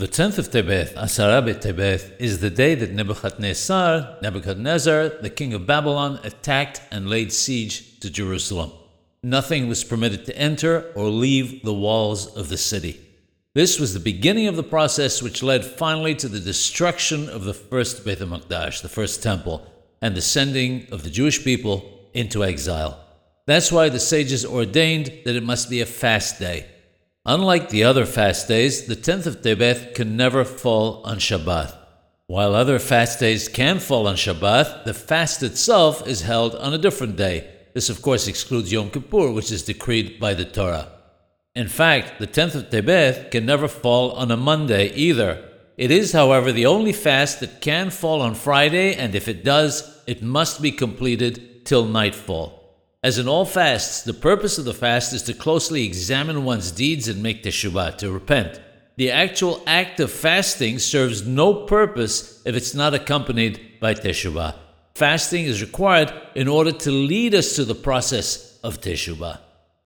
The 10th of Tebeth, Asara Tebeth, is the day that Nebuchadnezzar, Nebuchadnezzar, the king of Babylon, attacked and laid siege to Jerusalem. Nothing was permitted to enter or leave the walls of the city. This was the beginning of the process which led finally to the destruction of the first Beit HaMikdash, the first temple, and the sending of the Jewish people into exile. That's why the sages ordained that it must be a fast day. Unlike the other fast days, the 10th of Tebeth can never fall on Shabbat. While other fast days can fall on Shabbat, the fast itself is held on a different day. This, of course, excludes Yom Kippur, which is decreed by the Torah. In fact, the 10th of Tebeth can never fall on a Monday either. It is, however, the only fast that can fall on Friday, and if it does, it must be completed till nightfall. As in all fasts, the purpose of the fast is to closely examine one's deeds and make teshuvah, to repent. The actual act of fasting serves no purpose if it's not accompanied by teshuvah. Fasting is required in order to lead us to the process of teshuvah.